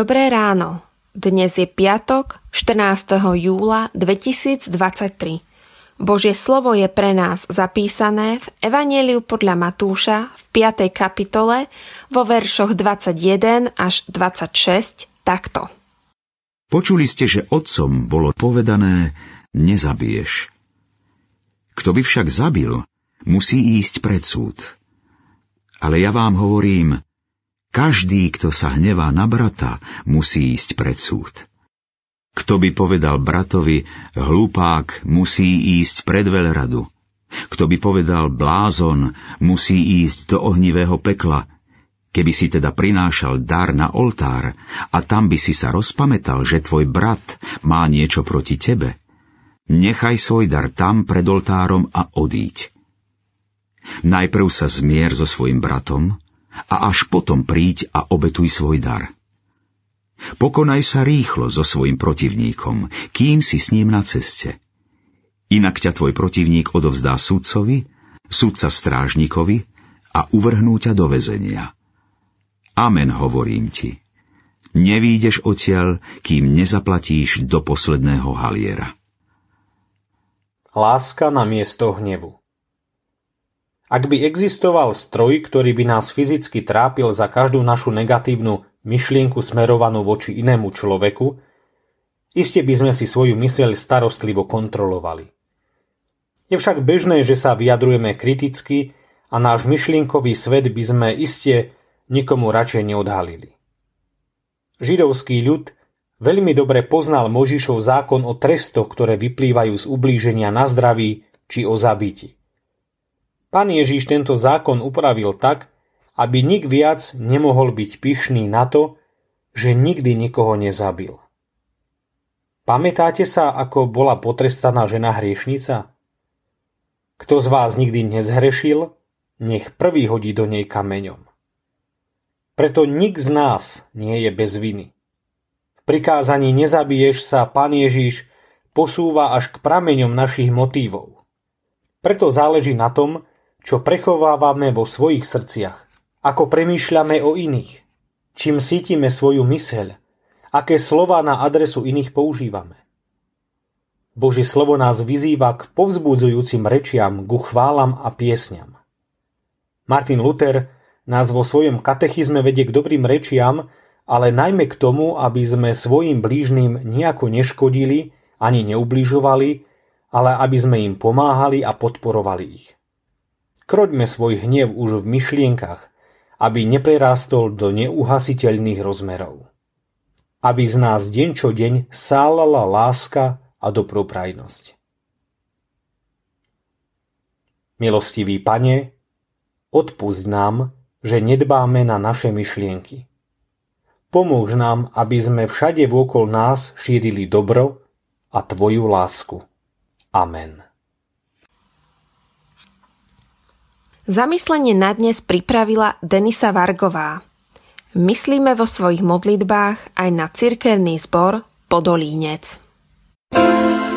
Dobré ráno. Dnes je piatok, 14. júla 2023. Božie slovo je pre nás zapísané v Evangeliu podľa Matúša v 5. kapitole vo veršoch 21 až 26 takto. Počuli ste, že otcom bolo povedané, nezabiješ. Kto by však zabil, musí ísť pred súd. Ale ja vám hovorím, každý, kto sa hnevá na brata, musí ísť pred súd. Kto by povedal bratovi, hlupák musí ísť pred veľradu. Kto by povedal blázon, musí ísť do ohnivého pekla. Keby si teda prinášal dar na oltár a tam by si sa rozpamätal, že tvoj brat má niečo proti tebe, nechaj svoj dar tam pred oltárom a odíď. Najprv sa zmier so svojim bratom a až potom príď a obetuj svoj dar. Pokonaj sa rýchlo so svojim protivníkom, kým si s ním na ceste. Inak ťa tvoj protivník odovzdá sudcovi, sudca strážnikovi a uvrhnú ťa do väzenia. Amen hovorím ti. Nevídeš odtiaľ, kým nezaplatíš do posledného haliera. Láska na miesto hnevu ak by existoval stroj, ktorý by nás fyzicky trápil za každú našu negatívnu myšlienku smerovanú voči inému človeku, iste by sme si svoju myseľ starostlivo kontrolovali. Je však bežné, že sa vyjadrujeme kriticky a náš myšlienkový svet by sme iste nikomu radšej neodhalili. Židovský ľud veľmi dobre poznal Možišov zákon o trestoch, ktoré vyplývajú z ublíženia na zdraví či o zabiti. Pán Ježíš tento zákon upravil tak, aby nik viac nemohol byť pyšný na to, že nikdy nikoho nezabil. Pamätáte sa, ako bola potrestaná žena hriešnica? Kto z vás nikdy nezhrešil, nech prvý hodí do nej kameňom. Preto nik z nás nie je bez viny. V prikázaní nezabiješ sa, pán Ježíš posúva až k prameňom našich motívov. Preto záleží na tom, čo prechovávame vo svojich srdciach, ako premýšľame o iných, čím cítime svoju myseľ, aké slova na adresu iných používame. Božie slovo nás vyzýva k povzbudzujúcim rečiam, ku chválam a piesňam. Martin Luther nás vo svojom katechizme vedie k dobrým rečiam, ale najmä k tomu, aby sme svojim blížnym nejako neškodili ani neubližovali, ale aby sme im pomáhali a podporovali ich. Kroďme svoj hnev už v myšlienkach, aby neprerástol do neuhasiteľných rozmerov. Aby z nás deň čo deň sálala láska a dobroprajnosť. Milostivý pane, odpust nám, že nedbáme na naše myšlienky. Pomôž nám, aby sme všade vôkol nás šírili dobro a Tvoju lásku. Amen. Zamyslenie na dnes pripravila Denisa Vargová. Myslíme vo svojich modlitbách aj na cirkevný zbor Podolínec. thank you